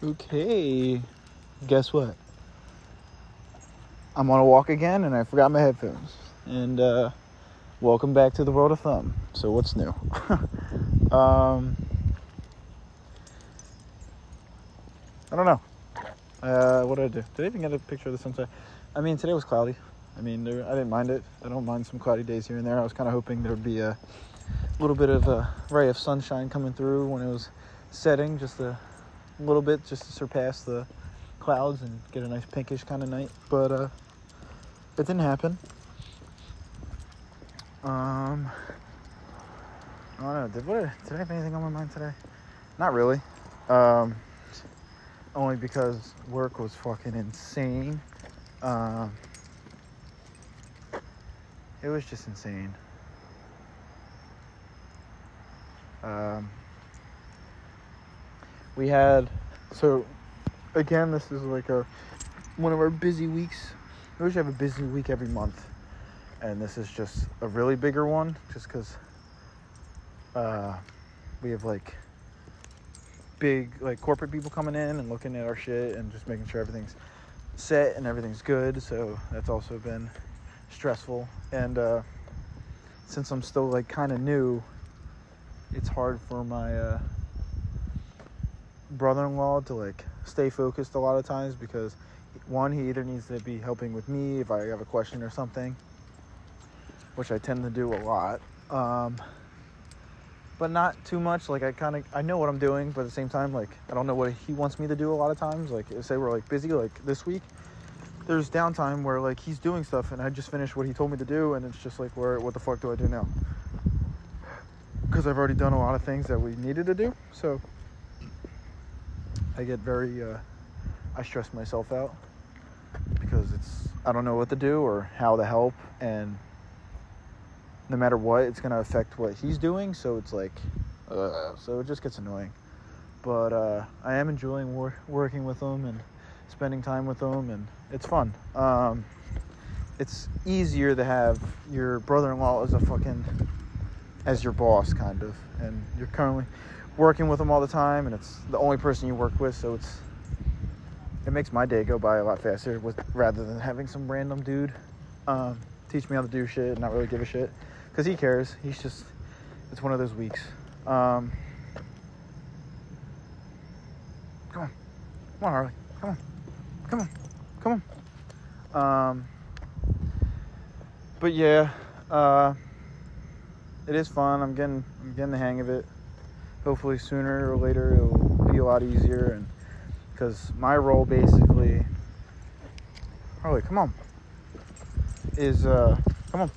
Okay. Guess what? I'm on a walk again and I forgot my headphones. And uh welcome back to the world of thumb. So what's new? um I don't know. Uh what did I do? Did I even get a picture of the sunset? I mean today was cloudy. I mean there, I didn't mind it. I don't mind some cloudy days here and there. I was kind of hoping there would be a little bit of a ray of sunshine coming through when it was setting just a little bit just to surpass the clouds and get a nice pinkish kind of night but uh it didn't happen. Um i don't know did, what, did i have anything on my mind today? Not really. Um only because work was fucking insane. Um it was just insane. Um we had so again this is like a one of our busy weeks. We usually have a busy week every month and this is just a really bigger one just because uh, we have like big like corporate people coming in and looking at our shit and just making sure everything's set and everything's good so that's also been stressful. And uh, since i'm still like kind of new it's hard for my uh, brother-in-law to like stay focused a lot of times because one he either needs to be helping with me if i have a question or something which i tend to do a lot um, but not too much. Like i kind of i know what i'm doing but at the same time like i don't know what he wants me to do a lot of times. Like say we're like busy like this week there's downtime where like he's doing stuff and i just finished what he told me to do and it's just like where what the fuck do i do now? Because i've already done a lot of things that we needed to do so I get very, uh, I stress myself out because it's, I don't know what to do or how to help. And no matter what, it's going to affect what he's doing. So it's like, uh, so it just gets annoying. But uh, I am enjoying wor- working with him and spending time with him, and it's fun. Um, it's easier to have your brother in law as a fucking, as your boss, kind of. And you're currently, working with them all the time, and it's the only person you work with, so it's it makes my day go by a lot faster with rather than having some random dude um, teach me how to do shit and not really give a shit because he cares. He's just it's one of those weeks. Um, come on, come on, Harley, come on, come on, come on. Um, but yeah, uh, it is fun. I'm getting I'm getting the hang of it hopefully sooner or later it'll be a lot easier and because my role basically Harley come on is uh come on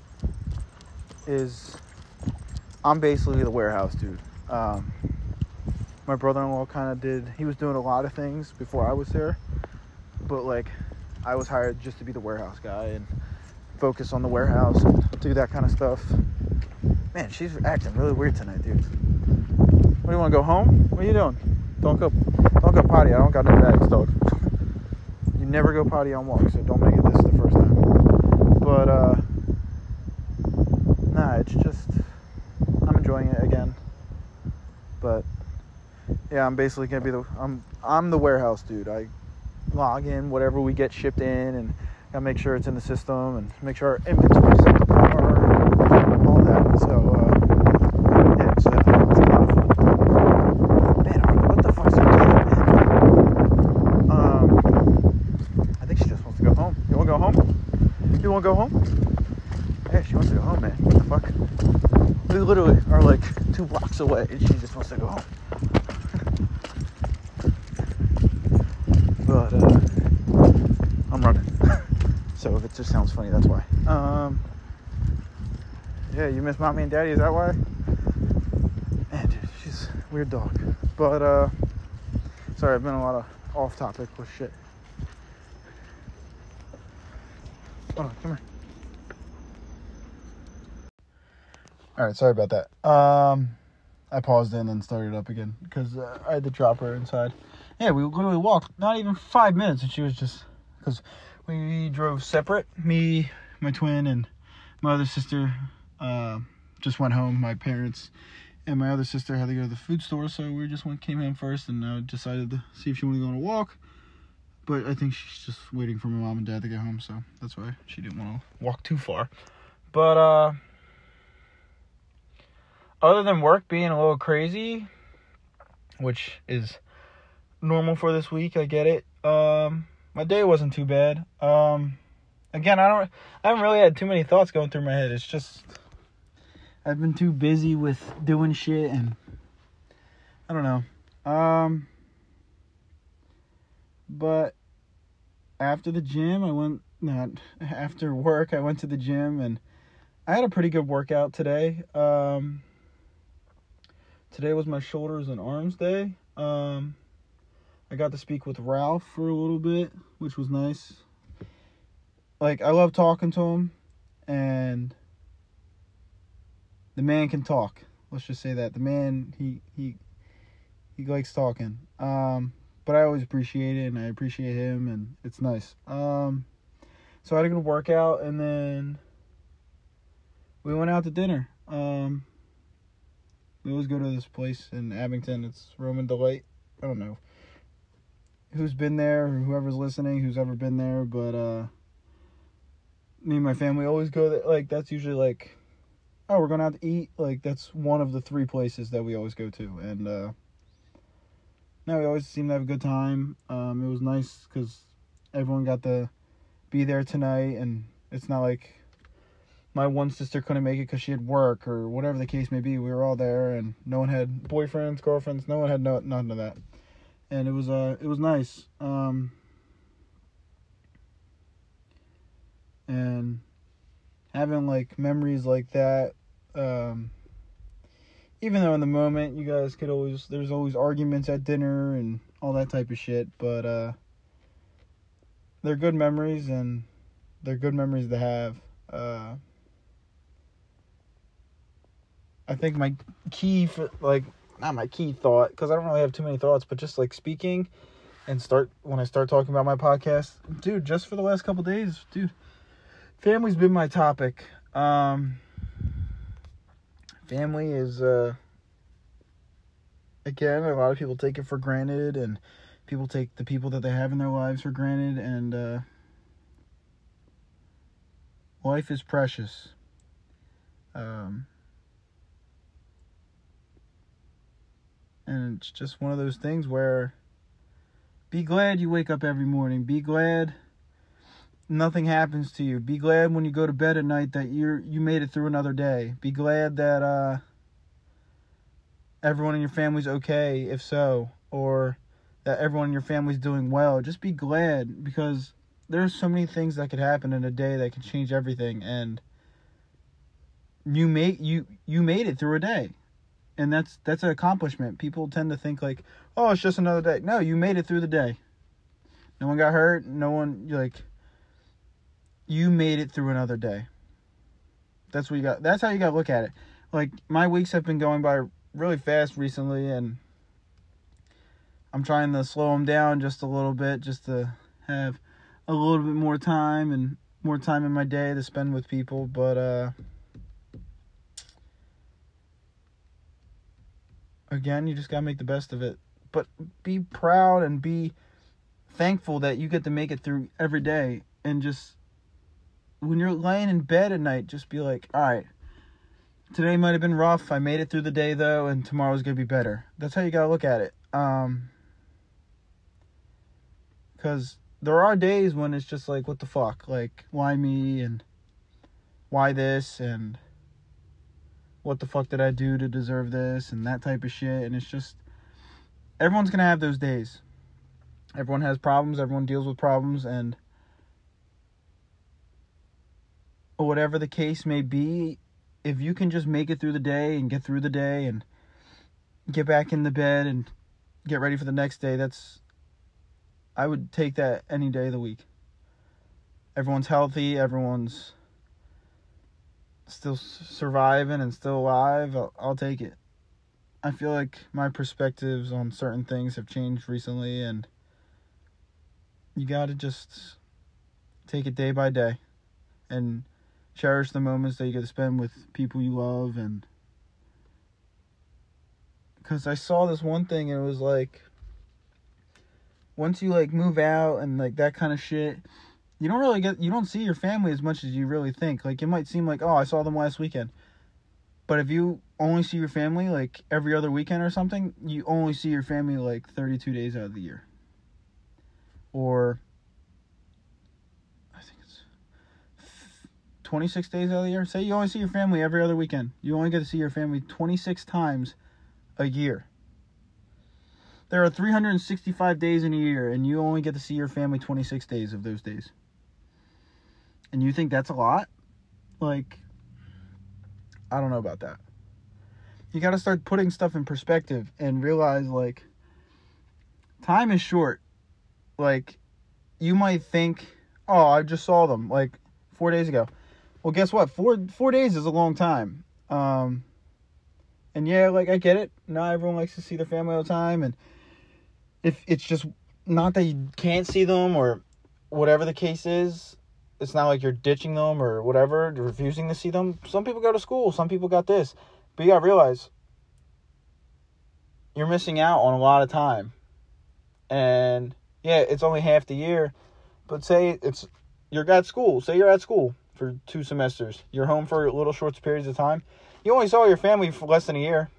is I'm basically the warehouse dude. Um, my brother-in-law kind of did he was doing a lot of things before I was there but like I was hired just to be the warehouse guy and focus on the warehouse and do that kind of stuff. Man she's acting really weird tonight dude you want to go home? What are you doing? Don't go, don't go potty. I don't got no bags, dog. you never go potty on walks, so don't make it this the first time. But uh, nah, it's just I'm enjoying it again. But yeah, I'm basically gonna be the I'm I'm the warehouse dude. I log in whatever we get shipped in and gotta make sure it's in the system and make sure our inventory's in the car, all that. So. Uh, yeah, it's, uh, it's a lot of fun. Man, Harley, what the fuck's up with that? Um, I think she just wants to go home. You wanna go You wanna go home? Yeah, she wants to go home, man. What the fuck? We literally are like two blocks away, and she just wants to go home. but uh, I'm running, so if it just sounds funny, that's why. Um, yeah, you miss mommy and daddy. Is that why? Man, dude, she's weird dog. But uh, sorry, I've been a lot of off topic with shit. Hold on, come here. All right, sorry about that. Um, I paused it and then started up again because uh, I had to drop her inside. Yeah, we literally walked not even five minutes, and she was just because we drove separate. Me, my twin, and my other sister uh, just went home. My parents and my other sister had to go to the food store, so we just went came home first, and uh, decided to see if she wanted to go on a walk. But I think she's just waiting for my mom and dad to get home, so that's why she didn't want to walk too far. But uh, other than work being a little crazy, which is normal for this week, I get it. Um, my day wasn't too bad. Um, again, I don't, I haven't really had too many thoughts going through my head. It's just I've been too busy with doing shit and I don't know. Um, but after the gym, I went not after work. I went to the gym and I had a pretty good workout today. Um, today was my shoulders and arms day. Um, I got to speak with Ralph for a little bit, which was nice. Like I love talking to him, and the man can talk. Let's just say that the man he he he likes talking. Um, but I always appreciate it, and I appreciate him, and it's nice. Um, so I had a good workout, and then we went out to dinner. Um, we always go to this place in Abington. It's Roman Delight. I don't know who's been there, whoever's listening, who's ever been there, but uh, me and my family always go there. Like that's usually like oh, we're going out to eat. Like that's one of the three places that we always go to, and uh, no, we always seem to have a good time. Um, it was nice because everyone got to be there tonight, and it's not like my one sister couldn't make it because she had work or whatever the case may be. We were all there, and no one had boyfriends, girlfriends. No one had no none of that, and it was uh it was nice. Um, and having like memories like that um, even though in the moment you guys could always there's always arguments at dinner and all that type of shit, but uh, they're good memories and they're good memories to have. Uh, I think my key for like not my key thought because I don't really have too many thoughts, but just like speaking and start when I start talking about my podcast, dude. Just for the last couple days, dude, family's been my topic. Um, family is uh again a lot of people take it for granted and people take the people that they have in their lives for granted and uh life is precious. Um and it's just one of those things where be glad you wake up every morning. Be glad nothing happens to you. Be glad when you go to bed at night that you're you made it through another day. Be glad that uh, everyone in your family's okay, if so, or that everyone in your family's doing well. Just be glad because there's so many things that could happen in a day that can change everything and you made you you made it through a day and that's that's an accomplishment people tend to think like oh it's just another day no you made it through the day no one got hurt no one like you made it through another day. That's what you got. That's how you got to look at it. Like my weeks have been going by really fast recently, and I'm trying to slow them down just a little bit, just to have a little bit more time and more time in my day to spend with people. But uh, again, you just gotta make the best of it. But be proud and be thankful that you get to make it through every day, and just when you're laying in bed at night, just be like, all right, today might have been rough. I made it through the day though, and tomorrow's gonna be better. That's how you gotta look at it. Um, because there are days when it's just like, what the fuck, like, why me and why this and what the fuck did I do to deserve this and that type of shit. And it's just everyone's gonna have those days. Everyone has problems. Everyone deals with problems, and whatever the case may be, if you can just make it through the day and get through the day and get back in the bed and get ready for the next day, that's I would take that any day of the week. Everyone's healthy, everyone's still surviving and still alive. I'll, I'll take it. I feel like my perspectives on certain things have changed recently and you got to just take it day by day and cherish the moments that you get to spend with people you love and because I saw this one thing and it was like, once you like move out and like that kind of shit, you don't really get, you don't see your family as much as you really think. Like it might seem like, oh, I saw them last weekend. But if you only see your family like every other weekend or something, you only see your family like 32 days out of the year. Or I think it's 26 days out of the year. Say you only see your family every other weekend. You only get to see your family 26 times a year. There are 365 days in a year, and you only get to see your family 26 days of those days. And you think that's a lot? Like, I don't know about that. You got to start putting stuff in perspective and realize, like, time is short. Like, you might think, oh, I just saw them, like, four days ago. Well, guess what? Four four days is a long time. Um, and yeah, like I get it. Not everyone likes to see their family all the time, and if it's just not that you can't see them or whatever the case is, it's not like you're ditching them or whatever, refusing to see them. Some people go to school, some people got this, but you gotta realize you're missing out on a lot of time, and yeah, it's only half the year, but say it's you're at school. Say you're at school for two semesters. You're home for little short periods of time you only saw your family for less than a year.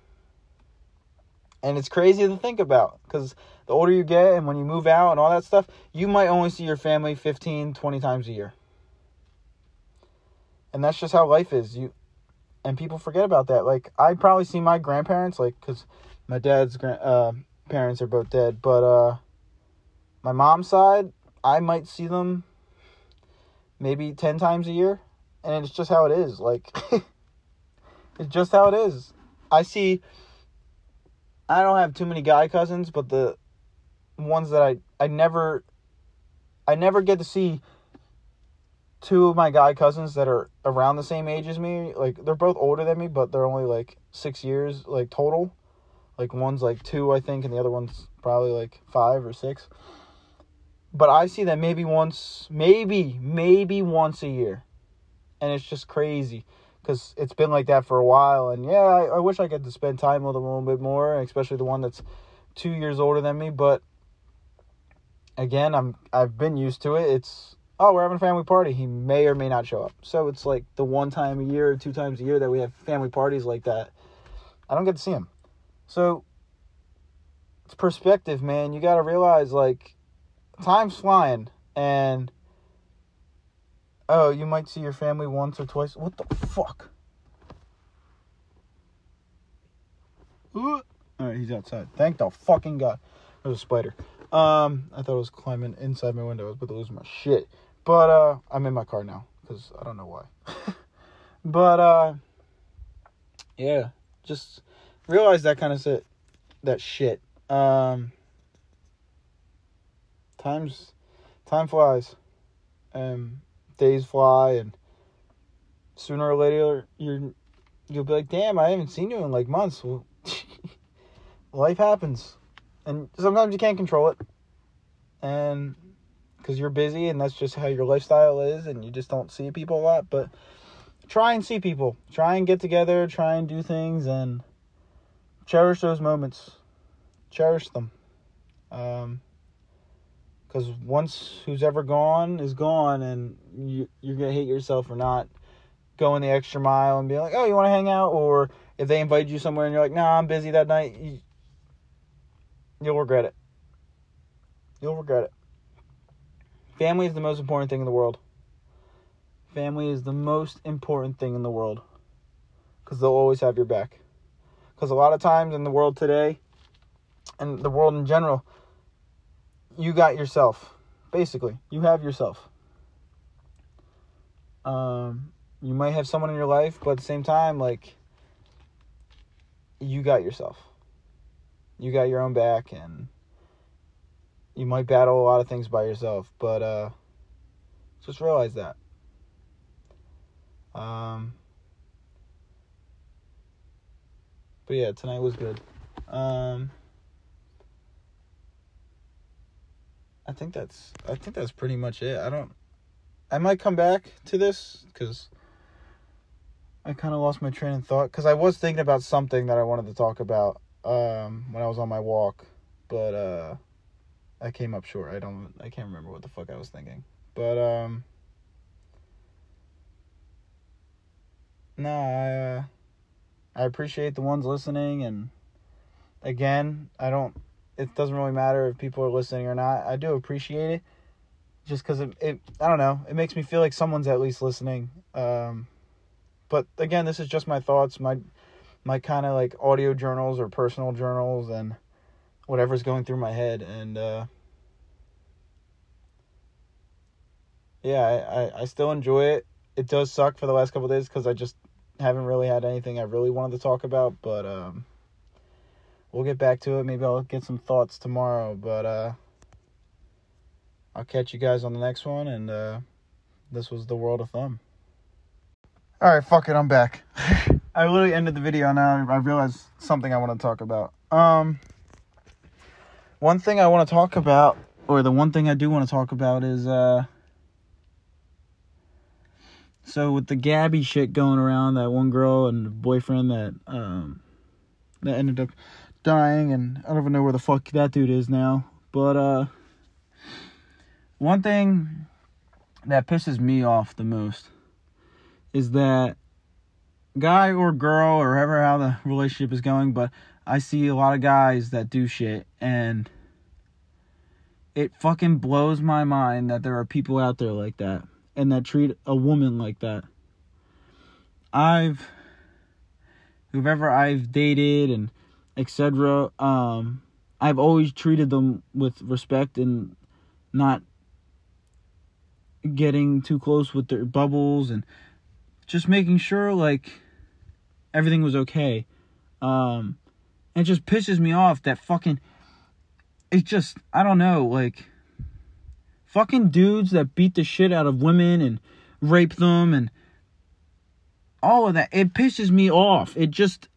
And it's crazy to think about because the older you get and when you move out and all that stuff, you might only see your family 15, 20 times a year. And that's just how life is. You and people forget about that. Like I probably see my grandparents like cuz my dad's uh, parents are both dead, but uh my mom's side, I might see them maybe 10 times a year and it's just how it is. Like It's just how it is. I see. I don't have too many guy cousins, but the ones that I I never I never get to see two of my guy cousins that are around the same age as me. Like they're both older than me, but they're only like six years like total. Like one's like two, I think, and the other one's probably like five or six. But I see them maybe once, maybe, maybe once a year. And it's just crazy because it's been like that for a while. And yeah, I, I wish I could spend time with them a little bit more, especially the one that's two years older than me. But again, I'm I've been used to it. It's oh, we're having a family party. He may or may not show up. So it's like the one time a year, two times a year that we have family parties like that. I don't get to see him. So it's perspective, man. You got to realize like time's flying and Oh, you might see your family once or twice. What the fuck? Alright, he's outside. Thank the fucking god. There's a spider. Um, I thought it was climbing inside my window. I was about to lose my shit. But, uh, I'm in my car now. Because I don't know why. but, uh, yeah. Just realize that kind of shit. That shit. Um, times, time flies. Um, days fly, and sooner or later you're you'll be like, damn, I haven't seen you in like months. Well, life happens, and sometimes you can't control it, and because you're busy, and that's just how your lifestyle is, and you just don't see people a lot. But try and see people, try and get together, try and do things, and cherish those moments, cherish them. Um, because once who's ever gone is gone, and you you're gonna hate yourself for not going the extra mile and being like, oh, you want to hang out, or if they invite you somewhere and you're like, nah, I'm busy that night, you, you'll regret it. You'll regret it. Family is the most important thing in the world. Family is the most important thing in the world because they'll always have your back. Because a lot of times in the world today, and the world in general, you got yourself. Basically, you have yourself. Um, you might have someone in your life, but at the same time, like, you got yourself. You got your own back, and you might battle a lot of things by yourself, but uh, just realize that. Um, but yeah, tonight was good. Um, I think that's I think that's pretty much it. I don't I might come back to this cuz I kind of lost my train of thought cuz I was thinking about something that I wanted to talk about um, when I was on my walk, but uh, I came up short. I don't. I can't remember what the fuck I was thinking. But um, no, I uh, I appreciate the ones listening, and again, I don't. It doesn't really matter if people are listening or not. I do appreciate it, just because it, it. I don't know. It makes me feel like someone's at least listening. Um, but again, this is just my thoughts, my my kind of like audio journals or personal journals, and whatever's going through my head, and. uh yeah, I, I, I still enjoy it. It does suck for the last couple days because I just haven't really had anything I really wanted to talk about, but um, we'll get back to it. Maybe I'll get some thoughts tomorrow, but uh, I'll catch you guys on the next one. And uh, this was the World of Thumb. All right, fuck it, I'm back. I literally ended the video now. I realized something I want to talk about. Um, one thing I want to talk about, or the one thing I do want to talk about, is uh so with the Gabby shit going around, that one girl and boyfriend that um that ended up dying, and I don't even know where the fuck that dude is now. But uh, one thing that pisses me off the most is that guy or girl or however how the relationship is going, but I see a lot of guys that do shit and it fucking blows my mind that there are people out there like that and that treat a woman like that. I've whoever I've dated and etc. Um, I've always treated them with respect and not getting too close with their bubbles and just making sure like everything was okay. Um, it just pisses me off that fucking. It just I don't know like fucking dudes that beat the shit out of women and rape them and all of that. It pisses me off. It just,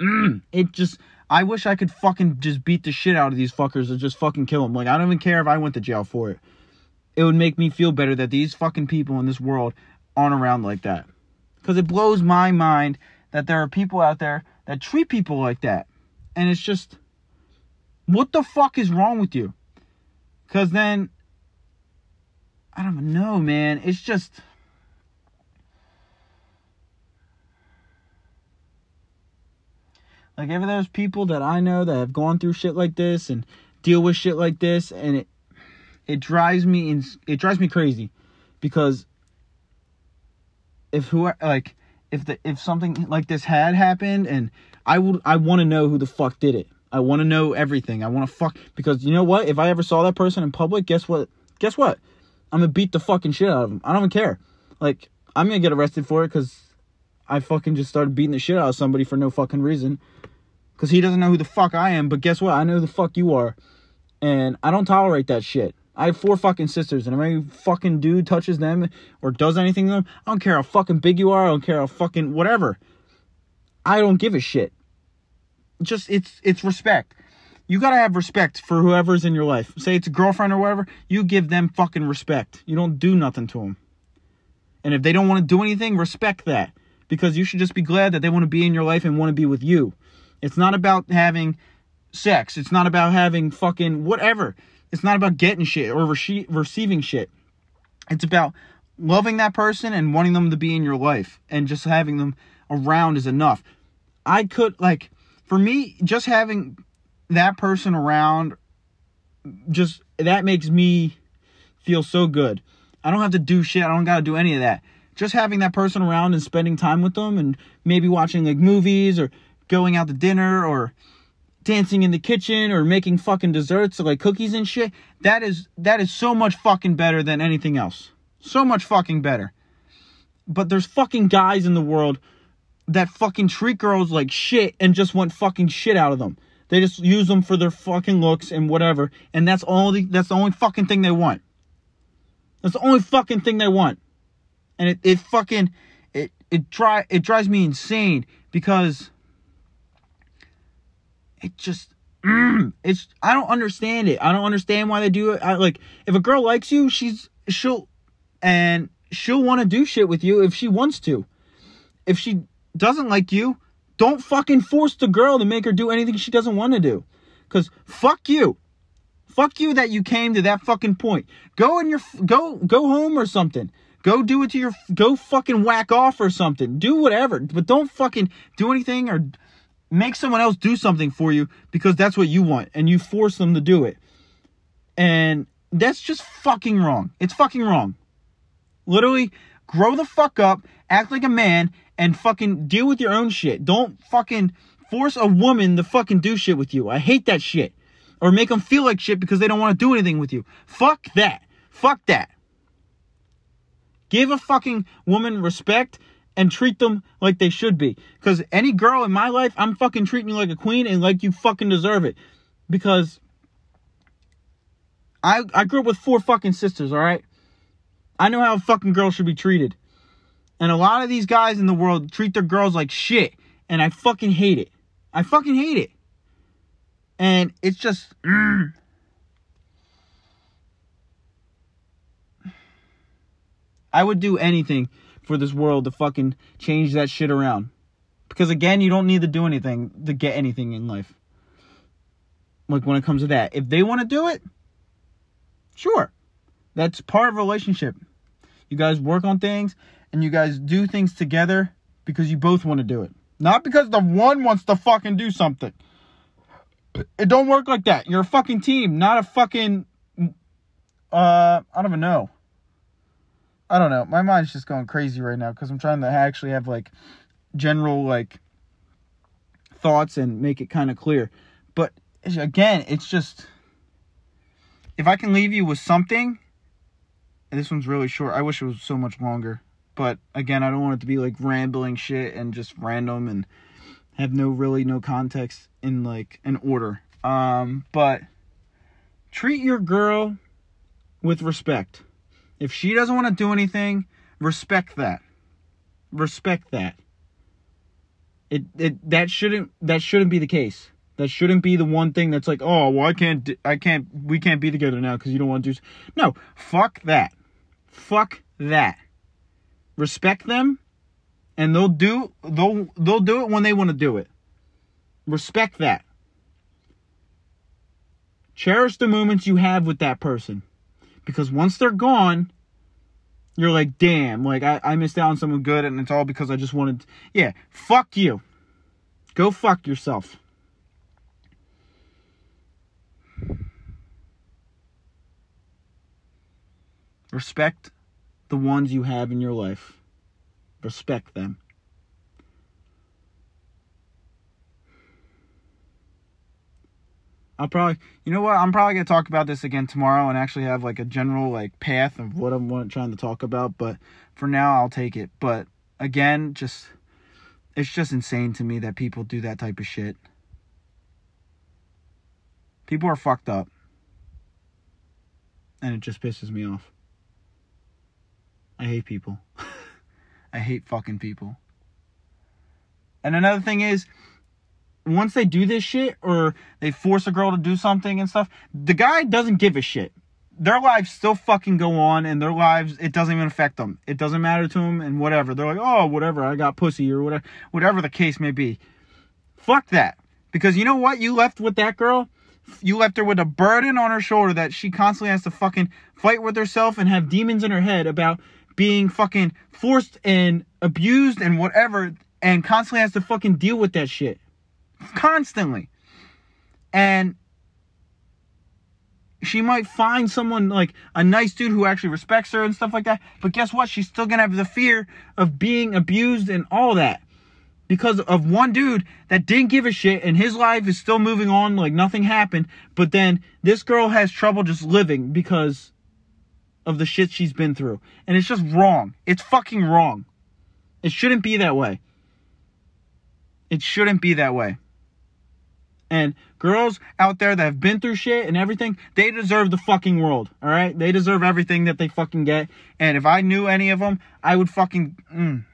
mm, it just, I wish I could fucking just beat the shit out of these fuckers and just fucking kill them. Like, I don't even care if I went to jail for it. It would make me feel better that these fucking people in this world aren't around like that. Because it blows my mind that there are people out there that treat people like that. And it's just, what the fuck is wrong with you? Because then I don't know, man. It's just. Like, if there's people that I know that have gone through shit like this and deal with shit like this, and it it drives me in, it drives me crazy because if who like if the if something like this had happened and I would I want to know who the fuck did it. I want to know everything. I want to fuck because you know what? If I ever saw that person in public, guess what? Guess what? I'm gonna beat the fucking shit out of him. I don't even care. Like, I'm gonna get arrested for it because I fucking just started beating the shit out of somebody for no fucking reason. Because he doesn't know who the fuck I am, but guess what? I know who the fuck you are. And I don't tolerate that shit. I have four fucking sisters, and if any fucking dude touches them or does anything to them, I don't care how fucking big you are, I don't care how fucking whatever. I don't give a shit. Just it's it's respect you gotta have respect for whoever's in your life. Say it's a girlfriend or whatever, you give them fucking respect. You don't do nothing to them. And if they don't want to do anything, respect that. Because you should just be glad that they want to be in your life and want to be with you. It's not about having sex. It's not about having fucking whatever. It's not about getting shit or re- receiving shit. It's about loving that person and wanting them to be in your life and just having them around is enough. I could like for me just having that person around just that makes me feel so good. I don't have to do shit. I don't got to do any of that. Just having that person around and spending time with them and maybe watching like movies or going out to dinner or dancing in the kitchen or making fucking desserts or like cookies and shit. That is that is so much fucking better than anything else. So much fucking better. But there's fucking guys in the world that fucking treat girls like shit and just want fucking shit out of them. They just use them for their fucking looks and whatever. And that's all the, that's the only fucking thing they want. That's the only fucking thing they want. And it, it fucking it it dry it drives me insane because it just mm, it's I don't understand it. I don't understand why they do it. I, like if a girl likes you, she's she'll and she'll want to do shit with you if she wants to. If she doesn't like you, don't fucking force the girl to make her do anything she doesn't want to do. Cause fuck you. Fuck you that you came to that fucking point. Go in your go go home or something. Go do it to your go fucking whack off or something. Do whatever, but don't fucking do anything or make someone else do something for you because that's what you want and you force them to do it. And that's just fucking wrong. It's fucking wrong. Literally grow the fuck up, act like a man and fucking deal with your own shit. Don't fucking force a woman to fucking do shit with you. I hate that shit or make them feel like shit because they don't want to do anything with you. Fuck that. Fuck that. Give a fucking woman respect and treat them like they should be. Because any girl in my life, I'm fucking treating you like a queen and like you fucking deserve it. Because I I grew up with four fucking sisters, alright? I know how a fucking girl should be treated. And a lot of these guys in the world treat their girls like shit. And I fucking hate it. I fucking hate it. And it's just. Mm. I would do anything for this world to fucking change that shit around. Because again, you don't need to do anything to get anything in life. Like when it comes to that. If they want to do it, sure. That's part of relationship. You guys work on things and you guys do things together because you both want to do it. Not because the one wants to fucking do something. It don't work like that. You're a fucking team, not a fucking uh I don't even know. I don't know. My mind's just going crazy right now because I'm trying to actually have like general like thoughts and make it kind of clear. But again, it's just if I can leave you with something, and this one's really short. I wish it was so much longer. But again, I don't want it to be like rambling shit and just random and have no really no context in like an order. Um, but treat your girl with respect. If she doesn't want to do anything, respect that. Respect that. It it that shouldn't that shouldn't be the case. That shouldn't be the one thing that's like, oh, well, I can't, I can't, we can't be together now because you don't want to do. No, fuck that. Fuck that. Respect them, and they'll do they'll they'll do it when they want to do it. Respect that. Cherish the moments you have with that person. Because once they're gone, you're like, damn, like I, I missed out on someone good and it's all because I just wanted yeah, fuck you. Go fuck yourself. Respect the ones you have in your life. Respect them. I'll probably, you know what? I'm probably gonna talk about this again tomorrow and actually have like a general like path of what I'm trying to talk about. But for now, I'll take it. But again, just it's just insane to me that people do that type of shit. People are fucked up, and it just pisses me off. I hate people. I hate fucking people. And another thing is, once they do this shit or they force a girl to do something and stuff, the guy doesn't give a shit. Their lives still fucking go on and their lives, it doesn't even affect them. It doesn't matter to them and whatever. They're like, oh, whatever, I got pussy or whatever, whatever the case may be. Fuck that. Because you know what? You left with that girl. You left her with a burden on her shoulder that she constantly has to fucking fight with herself and have demons in her head about being fucking forced and abused and whatever and constantly has to fucking deal with that shit constantly. And she might find someone like a nice dude who actually respects her and stuff like that. But guess what? She's still gonna have the fear of being abused and all that. Because of one dude that didn't give a shit and his life is still moving on like nothing happened. But then this girl has trouble just living because of the shit she's been through. And it's just wrong. It's fucking wrong. It shouldn't be that way. It shouldn't be that way. And girls out there that have been through shit and everything, they deserve the fucking world. All right, they deserve everything that they fucking get. And if I knew any of them, I would fucking, mm,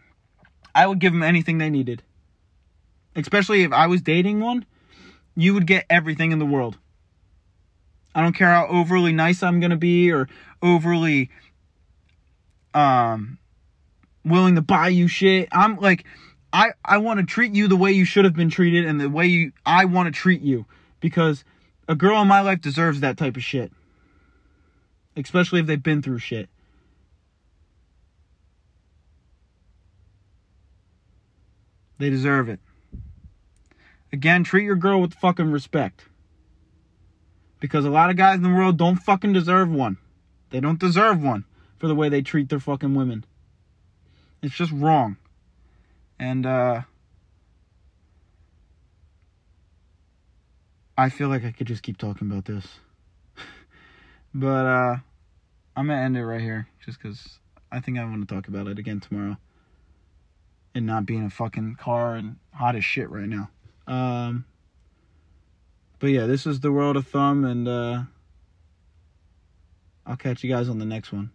I would give them anything they needed. Especially if I was dating one, you would get everything in the world. I don't care how overly nice I'm gonna be or overly um willing to buy you shit. I'm like I I want to treat you the way you should have been treated and the way you I want to treat you because a girl in my life deserves that type of shit. Especially if they've been through shit. They deserve it. Again, treat your girl with fucking respect. Because a lot of guys in the world don't fucking deserve one. They don't deserve one for the way they treat their fucking women. It's just wrong. And uh I feel like I could just keep talking about this. but uh I'm going to end it right here just cuz I think I want to talk about it again tomorrow. And not being a fucking car and hot as shit right now. Um but yeah, this is the world of thumb and uh I'll catch you guys on the next one.